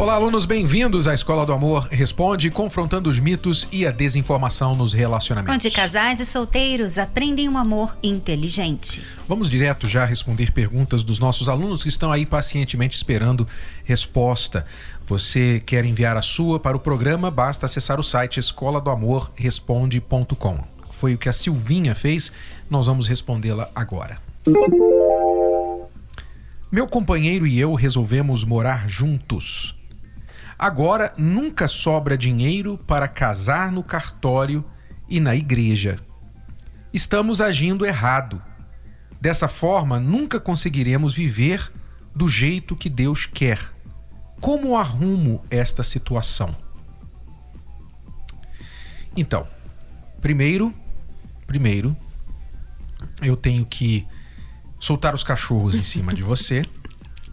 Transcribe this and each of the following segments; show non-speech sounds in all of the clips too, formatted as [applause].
Olá, alunos, bem-vindos à Escola do Amor Responde, confrontando os mitos e a desinformação nos relacionamentos. Onde casais e solteiros aprendem um amor inteligente. Vamos direto já responder perguntas dos nossos alunos que estão aí pacientemente esperando resposta. Você quer enviar a sua para o programa? Basta acessar o site escola do amor responde.com. Foi o que a Silvinha fez, nós vamos respondê-la agora. Meu companheiro e eu resolvemos morar juntos. Agora nunca sobra dinheiro para casar no cartório e na igreja. Estamos agindo errado. Dessa forma, nunca conseguiremos viver do jeito que Deus quer. Como arrumo esta situação? Então, primeiro, primeiro, eu tenho que soltar os cachorros em cima de você.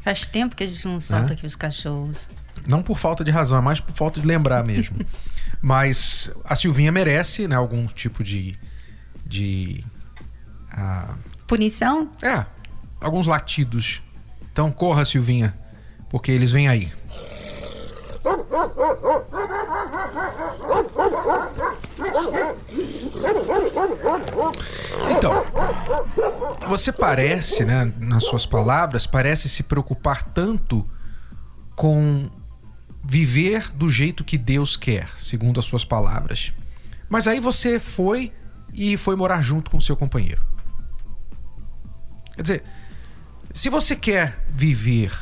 Faz tempo que a gente não solta aqui os cachorros. Não por falta de razão, é mais por falta de lembrar mesmo. [laughs] Mas a Silvinha merece, né, algum tipo de. de. Uh, Punição? É, alguns latidos. Então corra, Silvinha, porque eles vêm aí. Então, você parece, né, nas suas palavras, parece se preocupar tanto com viver do jeito que Deus quer, segundo as suas palavras. Mas aí você foi e foi morar junto com seu companheiro. Quer dizer, se você quer viver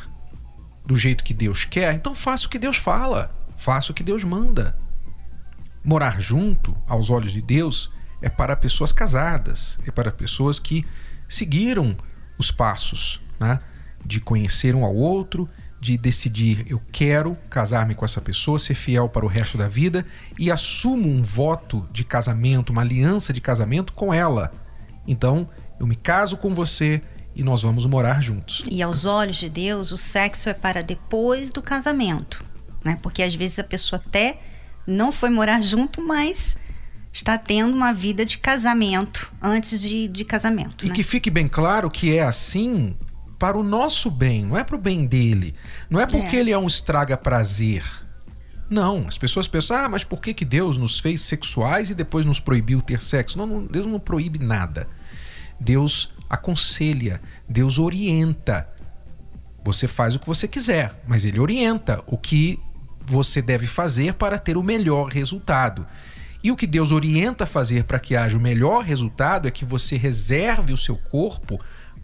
do jeito que Deus quer, então faça o que Deus fala, faça o que Deus manda. Morar junto, aos olhos de Deus, é para pessoas casadas, é para pessoas que seguiram os passos né, de conhecer um ao outro de decidir eu quero casar-me com essa pessoa, ser fiel para o resto da vida e assumo um voto de casamento, uma aliança de casamento com ela. Então, eu me caso com você e nós vamos morar juntos. E aos olhos de Deus, o sexo é para depois do casamento, né? Porque às vezes a pessoa até não foi morar junto, mas está tendo uma vida de casamento antes de, de casamento. E né? que fique bem claro que é assim para o nosso bem, não é para o bem dele. Não é porque é. ele é um estraga prazer. Não, as pessoas pensam, ah, mas por que, que Deus nos fez sexuais e depois nos proibiu ter sexo? Não, não, Deus não proíbe nada. Deus aconselha, Deus orienta. Você faz o que você quiser, mas ele orienta o que você deve fazer para ter o melhor resultado. E o que Deus orienta a fazer para que haja o melhor resultado é que você reserve o seu corpo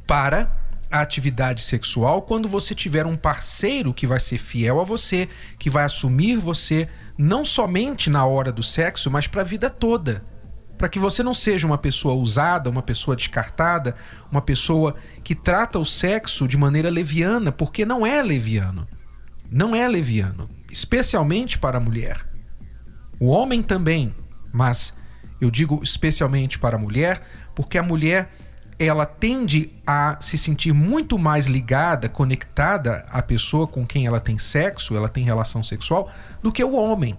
para a atividade sexual quando você tiver um parceiro que vai ser fiel a você, que vai assumir você não somente na hora do sexo, mas para a vida toda. Para que você não seja uma pessoa usada, uma pessoa descartada, uma pessoa que trata o sexo de maneira leviana, porque não é leviano. Não é leviano, especialmente para a mulher. O homem também, mas eu digo especialmente para a mulher, porque a mulher ela tende a se sentir muito mais ligada, conectada à pessoa com quem ela tem sexo, ela tem relação sexual, do que o homem.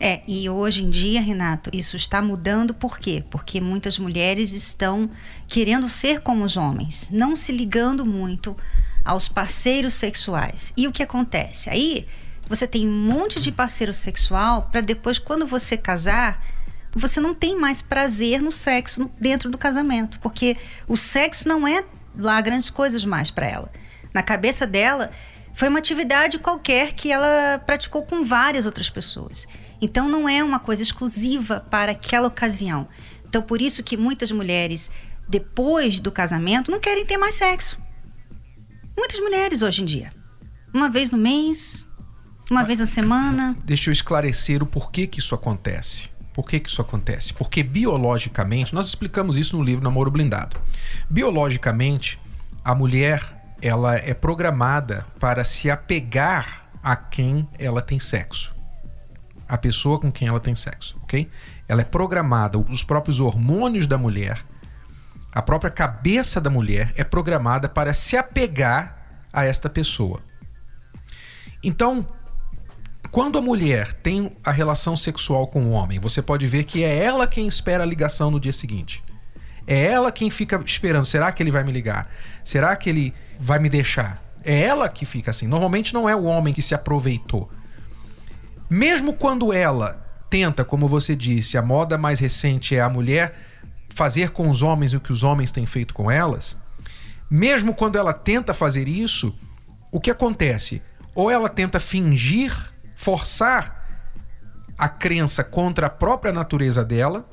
É, e hoje em dia, Renato, isso está mudando por quê? Porque muitas mulheres estão querendo ser como os homens, não se ligando muito aos parceiros sexuais. E o que acontece? Aí você tem um monte de parceiro sexual para depois, quando você casar, você não tem mais prazer no sexo dentro do casamento, porque o sexo não é lá grandes coisas mais para ela. Na cabeça dela, foi uma atividade qualquer que ela praticou com várias outras pessoas. Então não é uma coisa exclusiva para aquela ocasião. Então por isso que muitas mulheres depois do casamento não querem ter mais sexo. Muitas mulheres hoje em dia. Uma vez no mês, uma vez na semana. Deixa eu esclarecer o porquê que isso acontece. Por que, que isso acontece? Porque biologicamente, nós explicamos isso no livro Namoro Blindado. Biologicamente, a mulher ela é programada para se apegar a quem ela tem sexo. A pessoa com quem ela tem sexo, ok? Ela é programada, os próprios hormônios da mulher, a própria cabeça da mulher é programada para se apegar a esta pessoa. Então, quando a mulher tem a relação sexual com o homem, você pode ver que é ela quem espera a ligação no dia seguinte. É ela quem fica esperando. Será que ele vai me ligar? Será que ele vai me deixar? É ela que fica assim. Normalmente não é o homem que se aproveitou. Mesmo quando ela tenta, como você disse, a moda mais recente é a mulher fazer com os homens o que os homens têm feito com elas, mesmo quando ela tenta fazer isso, o que acontece? Ou ela tenta fingir, forçar a crença contra a própria natureza dela,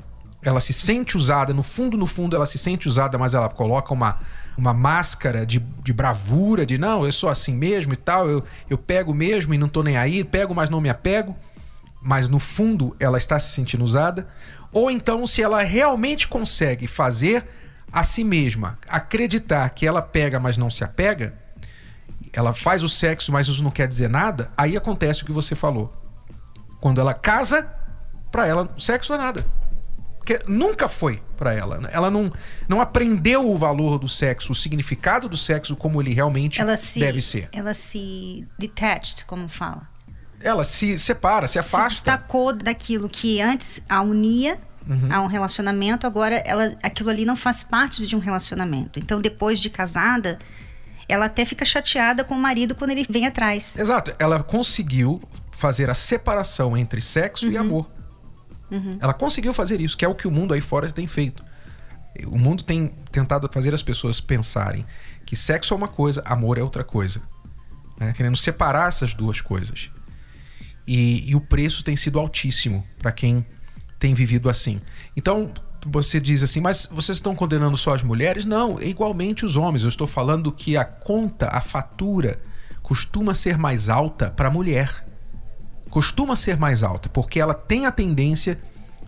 ela se sente usada, no fundo, no fundo, ela se sente usada, mas ela coloca uma, uma máscara de, de bravura, de não, eu sou assim mesmo e tal, eu, eu pego mesmo e não tô nem aí, pego, mas não me apego. Mas no fundo ela está se sentindo usada, ou então se ela realmente consegue fazer a si mesma acreditar que ela pega, mas não se apega, ela faz o sexo, mas isso não quer dizer nada, aí acontece o que você falou. Quando ela casa, para ela o sexo é nada. Porque nunca foi para ela. Né? Ela não, não aprendeu o valor do sexo, o significado do sexo como ele realmente se, deve ser. Ela se detached, como fala ela se separa, se afasta. Se destacou daquilo que antes a unia uhum. a um relacionamento, agora ela, aquilo ali não faz parte de um relacionamento. Então, depois de casada, ela até fica chateada com o marido quando ele vem atrás. Exato. Ela conseguiu fazer a separação entre sexo uhum. e amor. Uhum. Ela conseguiu fazer isso, que é o que o mundo aí fora tem feito. O mundo tem tentado fazer as pessoas pensarem que sexo é uma coisa, amor é outra coisa. Né? Querendo separar essas duas coisas. E, e o preço tem sido altíssimo para quem tem vivido assim. Então, você diz assim, mas vocês estão condenando só as mulheres? Não, igualmente os homens. Eu estou falando que a conta, a fatura, costuma ser mais alta para a mulher. Costuma ser mais alta, porque ela tem a tendência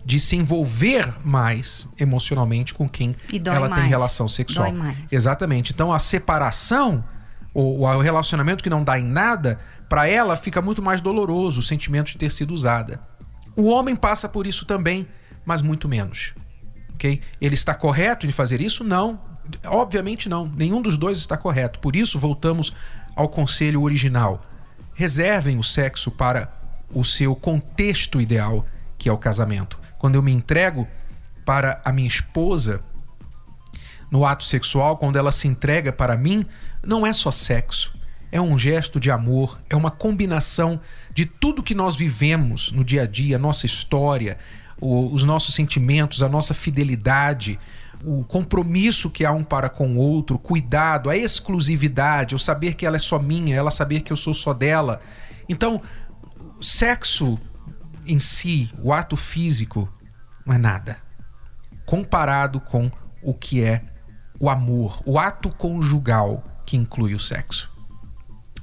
de se envolver mais emocionalmente com quem ela mais. tem relação sexual. Exatamente. Então a separação, ou o relacionamento que não dá em nada, para ela fica muito mais doloroso o sentimento de ter sido usada. O homem passa por isso também, mas muito menos. Ok? Ele está correto em fazer isso? Não. Obviamente não. Nenhum dos dois está correto. Por isso, voltamos ao conselho original. Reservem o sexo para o seu contexto ideal, que é o casamento. Quando eu me entrego para a minha esposa no ato sexual, quando ela se entrega para mim, não é só sexo é um gesto de amor, é uma combinação de tudo que nós vivemos no dia a dia, nossa história, o, os nossos sentimentos, a nossa fidelidade, o compromisso que há um para com o outro, o cuidado, a exclusividade, o saber que ela é só minha, ela saber que eu sou só dela. Então, sexo em si, o ato físico, não é nada comparado com o que é o amor, o ato conjugal que inclui o sexo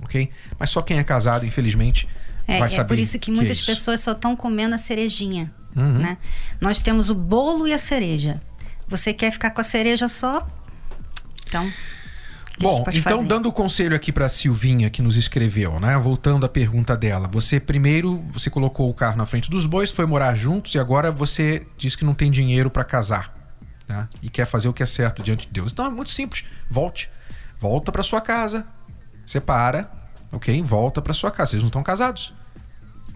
ok? Mas só quem é casado, infelizmente, é, vai é saber. É por isso que muitas que é pessoas só estão comendo a cerejinha, uhum. né? Nós temos o bolo e a cereja. Você quer ficar com a cereja só? Então. Bom, então fazer? dando o conselho aqui para Silvinha que nos escreveu, né? Voltando à pergunta dela, você primeiro você colocou o carro na frente dos bois, foi morar juntos e agora você diz que não tem dinheiro para casar, né? E quer fazer o que é certo diante de Deus. Então é muito simples, volte, volta para sua casa, separa, ok? Volta para sua casa. Vocês não estão casados.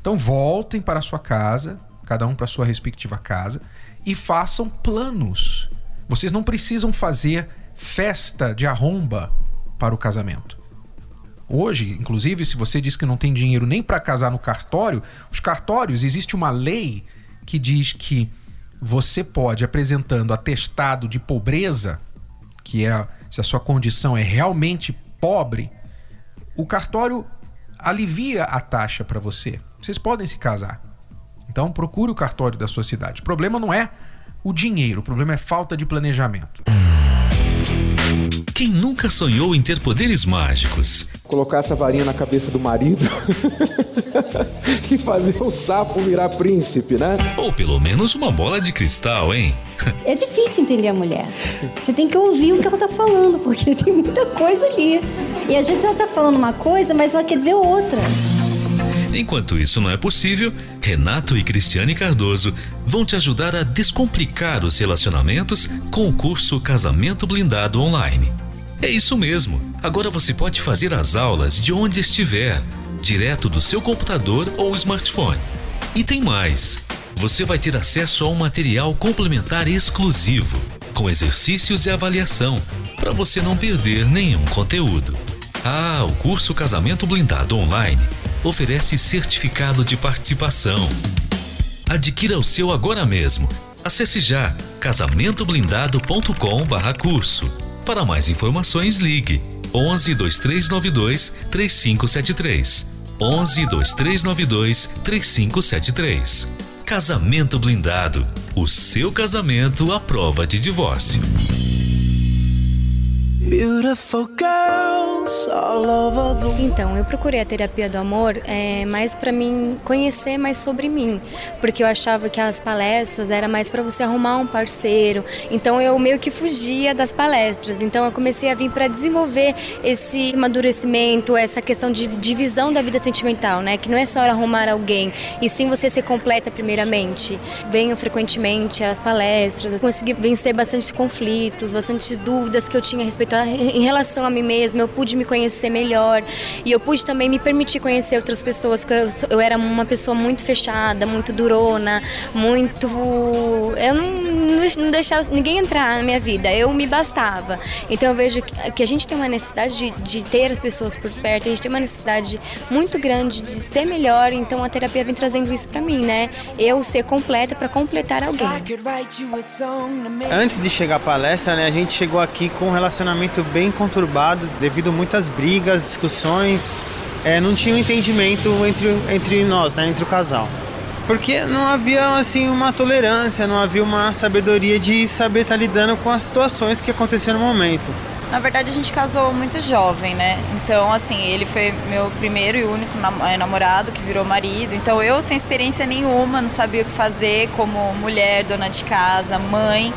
Então voltem para a sua casa, cada um para sua respectiva casa, e façam planos. Vocês não precisam fazer festa de arromba para o casamento. Hoje, inclusive, se você diz que não tem dinheiro nem para casar no cartório, os cartórios existe uma lei que diz que você pode apresentando atestado de pobreza, que é se a sua condição é realmente pobre, o cartório alivia a taxa para você. Vocês podem se casar. Então procure o cartório da sua cidade. O problema não é o dinheiro, o problema é falta de planejamento. Quem nunca sonhou em ter poderes mágicos? Colocar essa varinha na cabeça do marido [laughs] e fazer o sapo virar príncipe, né? Ou pelo menos uma bola de cristal, hein? É difícil entender a mulher. Você tem que ouvir o que ela tá falando, porque [laughs] tem muita coisa ali. E às vezes ela tá falando uma coisa, mas ela quer dizer outra. Enquanto isso não é possível, Renato e Cristiane Cardoso vão te ajudar a descomplicar os relacionamentos com o curso Casamento Blindado Online. É isso mesmo. Agora você pode fazer as aulas de onde estiver direto do seu computador ou smartphone. E tem mais! Você vai ter acesso a um material complementar exclusivo, com exercícios e avaliação, para você não perder nenhum conteúdo. Ah, o curso Casamento Blindado Online oferece certificado de participação. Adquira o seu agora mesmo. Acesse já casamentoblindado.com/curso. Para mais informações, ligue 11 2392 3573. 11 2392 3573. Casamento Blindado. O seu casamento à prova de divórcio. Então, eu procurei a terapia do amor é, mais para mim conhecer mais sobre mim, porque eu achava que as palestras era mais para você arrumar um parceiro. Então, eu meio que fugia das palestras. Então, eu comecei a vir para desenvolver esse amadurecimento, essa questão de divisão da vida sentimental, né? Que não é só arrumar alguém, e sim você ser completa primeiramente. Venho frequentemente às palestras, consegui vencer bastante conflitos, bastante dúvidas que eu tinha a respeito em relação a mim mesma, eu pude me conhecer melhor e eu pude também me permitir conhecer outras pessoas, que eu, eu era uma pessoa muito fechada, muito durona, muito. Eu não, não deixava ninguém entrar na minha vida, eu me bastava. Então eu vejo que, que a gente tem uma necessidade de, de ter as pessoas por perto, a gente tem uma necessidade muito grande de ser melhor, então a terapia vem trazendo isso para mim, né? Eu ser completa para completar alguém. Antes de chegar à palestra, né, a gente chegou aqui com um relacionamento relacionamento bem conturbado devido a muitas brigas, discussões. É, não tinha um entendimento entre, entre nós, né, entre o casal. Porque não havia assim uma tolerância, não havia uma sabedoria de saber estar lidando com as situações que aconteciam no momento. Na verdade, a gente casou muito jovem, né? Então, assim, ele foi meu primeiro e único eh, namorado que virou marido. Então, eu, sem experiência nenhuma, não sabia o que fazer como mulher, dona de casa, mãe.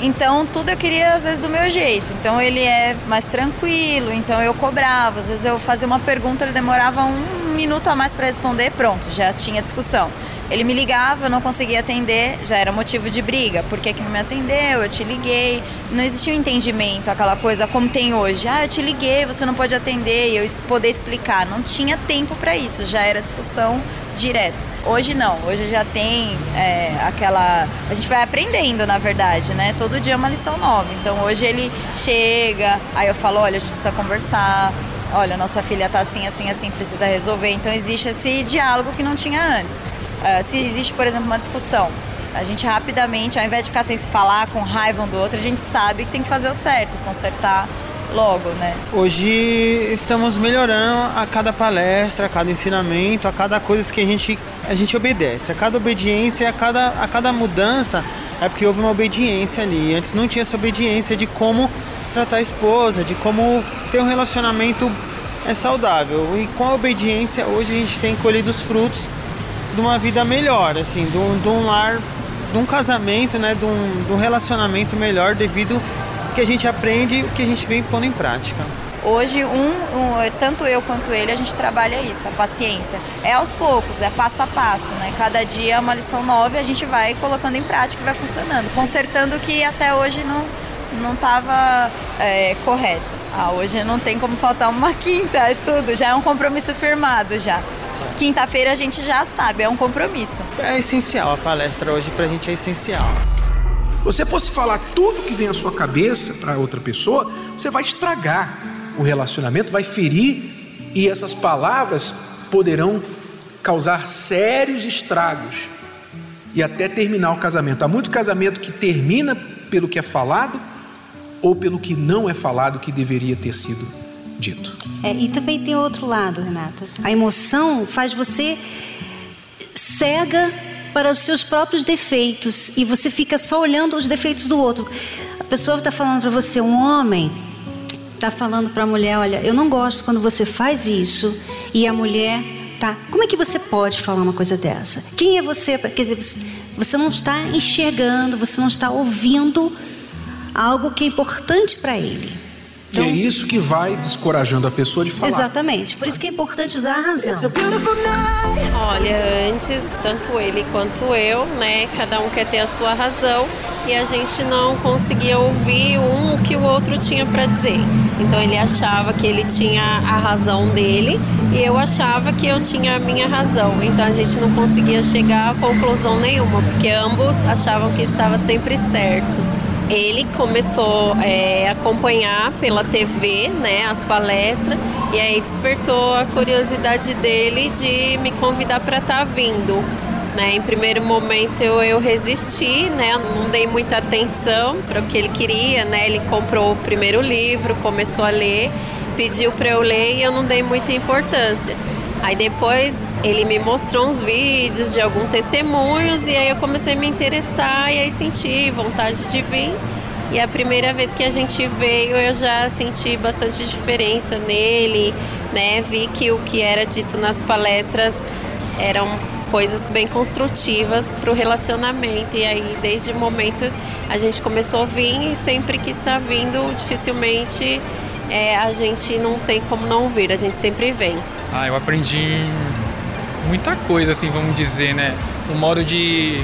Então tudo eu queria às vezes do meu jeito. Então ele é mais tranquilo, então eu cobrava. Às vezes eu fazia uma pergunta, ele demorava um minuto a mais para responder, pronto, já tinha discussão. Ele me ligava, eu não conseguia atender, já era motivo de briga. Por que, que não me atendeu? Eu te liguei. Não existia um entendimento, aquela coisa como tem hoje. Ah, eu te liguei, você não pode atender e eu poder explicar. Não tinha tempo para isso, já era discussão direta. Hoje não, hoje já tem é, aquela. A gente vai aprendendo, na verdade, né? Todo dia é uma lição nova. Então hoje ele chega, aí eu falo: olha, a gente precisa conversar, olha, nossa filha tá assim, assim, assim, precisa resolver. Então existe esse diálogo que não tinha antes. Uh, se existe, por exemplo, uma discussão, a gente rapidamente, ao invés de ficar sem se falar, com raiva um do outro, a gente sabe que tem que fazer o certo, consertar logo, né? Hoje estamos melhorando a cada palestra, a cada ensinamento, a cada coisa que a gente, a gente obedece. A cada obediência, a cada, a cada mudança é porque houve uma obediência ali. Antes não tinha essa obediência de como tratar a esposa, de como ter um relacionamento é saudável. E com a obediência, hoje a gente tem colhido os frutos de uma vida melhor, assim, de um, de um lar, de um casamento, né, de um, de um relacionamento melhor devido que a gente aprende e o que a gente vem pondo em prática. Hoje, um, um, tanto eu quanto ele, a gente trabalha isso, a paciência. É aos poucos, é passo a passo, né? Cada dia é uma lição nova e a gente vai colocando em prática e vai funcionando, consertando o que até hoje não não estava é, correto. Ah, hoje não tem como faltar uma [laughs] quinta, é tudo, já é um compromisso firmado já. Quinta-feira a gente já sabe, é um compromisso. É essencial, a palestra hoje pra gente é essencial você fosse falar tudo que vem à sua cabeça para outra pessoa, você vai estragar o relacionamento, vai ferir e essas palavras poderão causar sérios estragos e até terminar o casamento. Há muito casamento que termina pelo que é falado ou pelo que não é falado que deveria ter sido dito. É, e também tem outro lado, Renata. A emoção faz você cega para os seus próprios defeitos e você fica só olhando os defeitos do outro. A pessoa está falando para você, um homem está falando para a mulher: olha, eu não gosto quando você faz isso, e a mulher tá. Como é que você pode falar uma coisa dessa? Quem é você? Quer dizer, você não está enxergando, você não está ouvindo algo que é importante para ele. Então, e é isso que vai descorajando a pessoa de falar. Exatamente. Por isso que é importante usar a razão. Olha, antes, tanto ele quanto eu, né? Cada um quer ter a sua razão. e a gente não conseguia ouvir um o que o outro tinha para dizer. Então ele achava que ele tinha a razão dele e eu achava que eu tinha a minha razão. Então a gente não conseguia chegar a conclusão nenhuma, porque ambos achavam que estava sempre certos. Ele começou é, a acompanhar pela TV, né, as palestras, e aí despertou a curiosidade dele de me convidar para estar tá vindo. Né? Em primeiro momento eu, eu resisti, né? não dei muita atenção para o que ele queria. Né? Ele comprou o primeiro livro, começou a ler, pediu para eu ler e eu não dei muita importância. Aí depois ele me mostrou uns vídeos de alguns testemunhos e aí eu comecei a me interessar e aí senti vontade de vir. E a primeira vez que a gente veio eu já senti bastante diferença nele, né? Vi que o que era dito nas palestras eram coisas bem construtivas para o relacionamento. E aí, desde o momento, a gente começou a vir e sempre que está vindo, dificilmente é, a gente não tem como não vir, a gente sempre vem. Ah, eu aprendi muita coisa, assim, vamos dizer, né? O modo de,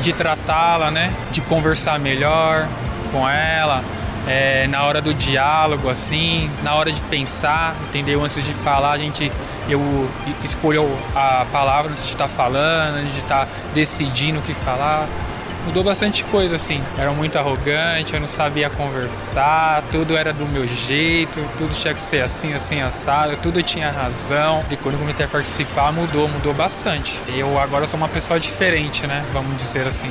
de tratá-la, né? De conversar melhor com ela, é, na hora do diálogo, assim, na hora de pensar, entendeu? Antes de falar, a gente eu escolho a palavra antes de estar falando, antes de estar decidindo o que falar. Mudou bastante coisa, assim. Era muito arrogante, eu não sabia conversar, tudo era do meu jeito, tudo tinha que ser assim, assim, assado, tudo tinha razão. E quando eu comecei a participar, mudou, mudou bastante. Eu agora sou uma pessoa diferente, né? Vamos dizer assim.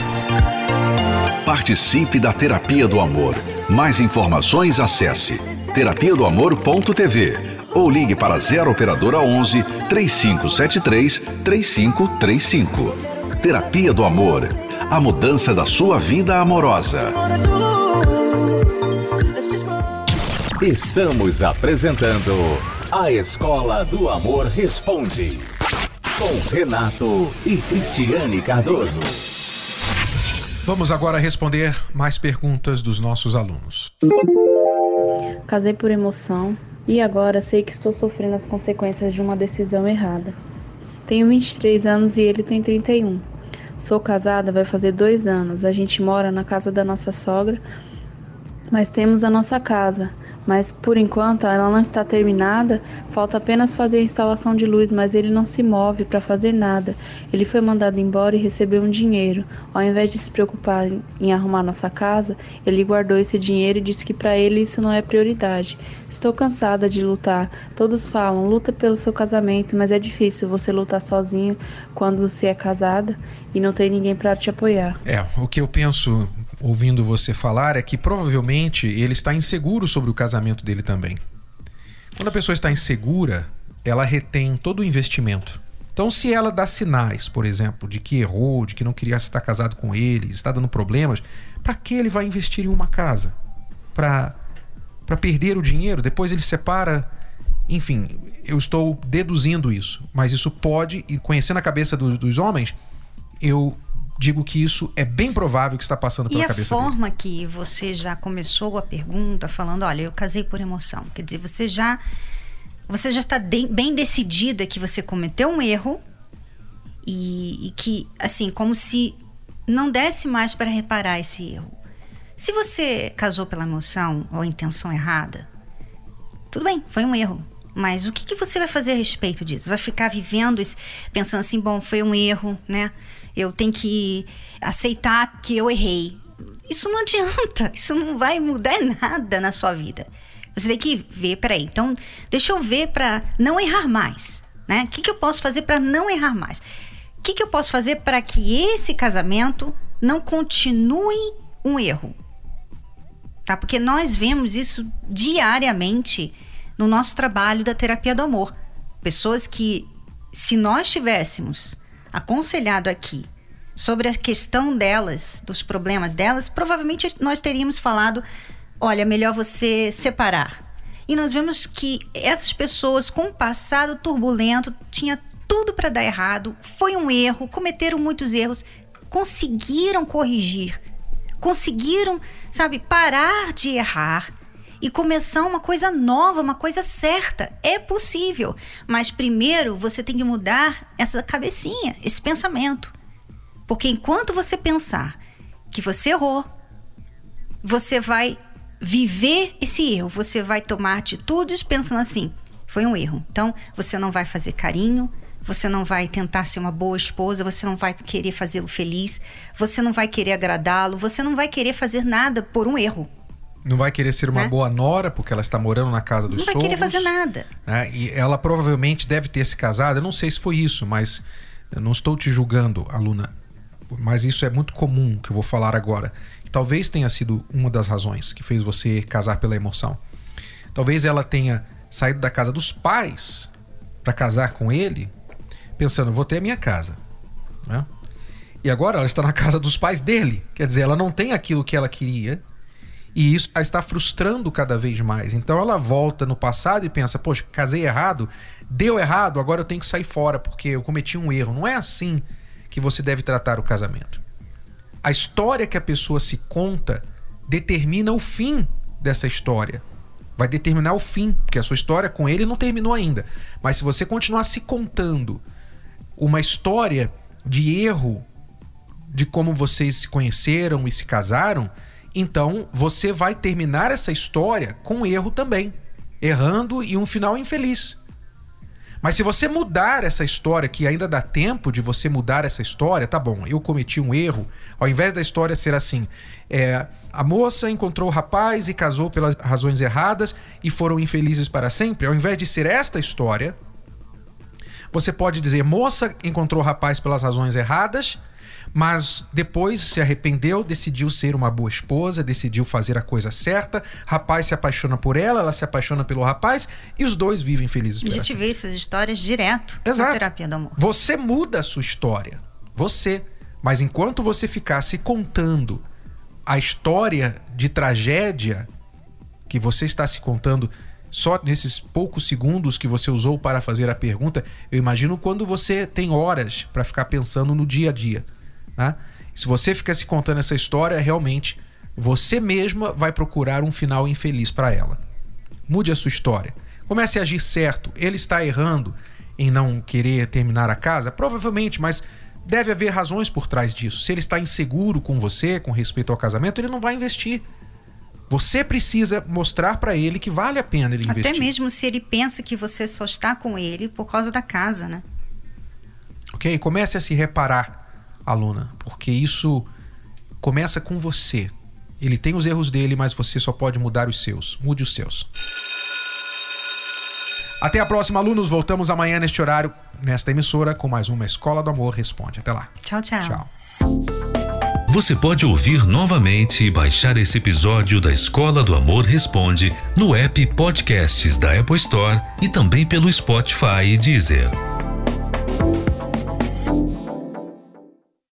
Participe da Terapia do Amor. Mais informações acesse terapia do amor.tv ou ligue para 0 operadora 11 3573 3535. Terapia do Amor. A mudança da sua vida amorosa. Estamos apresentando A Escola do Amor Responde. Com Renato e Cristiane Cardoso. Vamos agora responder mais perguntas dos nossos alunos. Casei por emoção e agora sei que estou sofrendo as consequências de uma decisão errada. Tenho 23 anos e ele tem 31. Sou casada, vai fazer dois anos. A gente mora na casa da nossa sogra, mas temos a nossa casa mas por enquanto ela não está terminada, falta apenas fazer a instalação de luz, mas ele não se move para fazer nada. Ele foi mandado embora e recebeu um dinheiro. Ao invés de se preocupar em arrumar nossa casa, ele guardou esse dinheiro e disse que para ele isso não é prioridade. Estou cansada de lutar. Todos falam, luta pelo seu casamento, mas é difícil você lutar sozinho quando você é casada e não tem ninguém para te apoiar. É, o que eu penso ouvindo você falar é que provavelmente ele está inseguro sobre o casamento dele também. Quando a pessoa está insegura, ela retém todo o investimento. Então, se ela dá sinais, por exemplo, de que errou, de que não queria estar casado com ele, está dando problemas, para que ele vai investir em uma casa? Para perder o dinheiro, depois ele separa. Enfim, eu estou deduzindo isso, mas isso pode, e conhecendo a cabeça do, dos homens, eu digo que isso é bem provável que está passando pela e cabeça dele. E a forma que você já começou a pergunta falando, olha, eu casei por emoção. Quer dizer, você já você já está de, bem decidida que você cometeu um erro e, e que, assim, como se não desse mais para reparar esse erro. Se você casou pela emoção ou intenção errada, tudo bem, foi um erro. Mas o que, que você vai fazer a respeito disso? Vai ficar vivendo isso, pensando assim, bom, foi um erro, né? Eu tenho que aceitar que eu errei. Isso não adianta, [laughs] isso não vai mudar nada na sua vida. Você tem que ver, peraí, então deixa eu ver para não errar mais, né? O que, que eu posso fazer para não errar mais? O que, que eu posso fazer para que esse casamento não continue um erro? Tá? Porque nós vemos isso diariamente no nosso trabalho da terapia do amor. Pessoas que, se nós tivéssemos aconselhado aqui sobre a questão delas, dos problemas delas, provavelmente nós teríamos falado: olha, melhor você separar. E nós vemos que essas pessoas, com um passado turbulento, tinha tudo para dar errado, foi um erro, cometeram muitos erros, conseguiram corrigir, conseguiram, sabe, parar de errar e começar uma coisa nova, uma coisa certa. É possível, mas primeiro você tem que mudar essa cabecinha, esse pensamento. Porque enquanto você pensar que você errou, você vai viver esse erro, você vai tomar atitudes pensando assim: foi um erro. Então, você não vai fazer carinho, você não vai tentar ser uma boa esposa, você não vai querer fazê-lo feliz, você não vai querer agradá-lo, você não vai querer fazer nada por um erro. Não vai querer ser uma Né? boa nora porque ela está morando na casa dos Não vai sogros. querer fazer nada. né? E ela provavelmente deve ter se casado. Eu não sei se foi isso, mas eu não estou te julgando, aluna. Mas isso é muito comum que eu vou falar agora. Talvez tenha sido uma das razões que fez você casar pela emoção. Talvez ela tenha saído da casa dos pais para casar com ele, pensando, vou ter a minha casa. né? E agora ela está na casa dos pais dele. Quer dizer, ela não tem aquilo que ela queria. E isso a está frustrando cada vez mais. Então ela volta no passado e pensa: Poxa, casei errado, deu errado, agora eu tenho que sair fora porque eu cometi um erro. Não é assim que você deve tratar o casamento. A história que a pessoa se conta determina o fim dessa história. Vai determinar o fim, porque a sua história com ele não terminou ainda. Mas se você continuar se contando uma história de erro de como vocês se conheceram e se casaram, então você vai terminar essa história com erro também, errando e um final infeliz. Mas se você mudar essa história, que ainda dá tempo de você mudar essa história, tá bom, eu cometi um erro, ao invés da história ser assim, é, a moça encontrou o rapaz e casou pelas razões erradas e foram infelizes para sempre, ao invés de ser esta história, você pode dizer: moça encontrou o rapaz pelas razões erradas, mas depois se arrependeu, decidiu ser uma boa esposa, decidiu fazer a coisa certa. Rapaz se apaixona por ela, ela se apaixona pelo rapaz e os dois vivem felizes A gente vê essas histórias direto Exato. na terapia do amor. Você muda a sua história. Você. Mas enquanto você ficar se contando a história de tragédia que você está se contando só nesses poucos segundos que você usou para fazer a pergunta, eu imagino quando você tem horas para ficar pensando no dia a dia. Né? Se você fica se contando essa história, realmente você mesma vai procurar um final infeliz para ela. Mude a sua história. Comece a agir certo. Ele está errando em não querer terminar a casa? Provavelmente, mas deve haver razões por trás disso. Se ele está inseguro com você, com respeito ao casamento, ele não vai investir. Você precisa mostrar para ele que vale a pena ele investir. Até mesmo se ele pensa que você só está com ele por causa da casa, né? Ok? Comece a se reparar, aluna, porque isso começa com você. Ele tem os erros dele, mas você só pode mudar os seus. Mude os seus. Até a próxima, alunos. Voltamos amanhã neste horário, nesta emissora, com mais uma Escola do Amor Responde. Até lá. Tchau, tchau. Tchau. Você pode ouvir novamente e baixar esse episódio da Escola do Amor Responde no app Podcasts da Apple Store e também pelo Spotify e Deezer.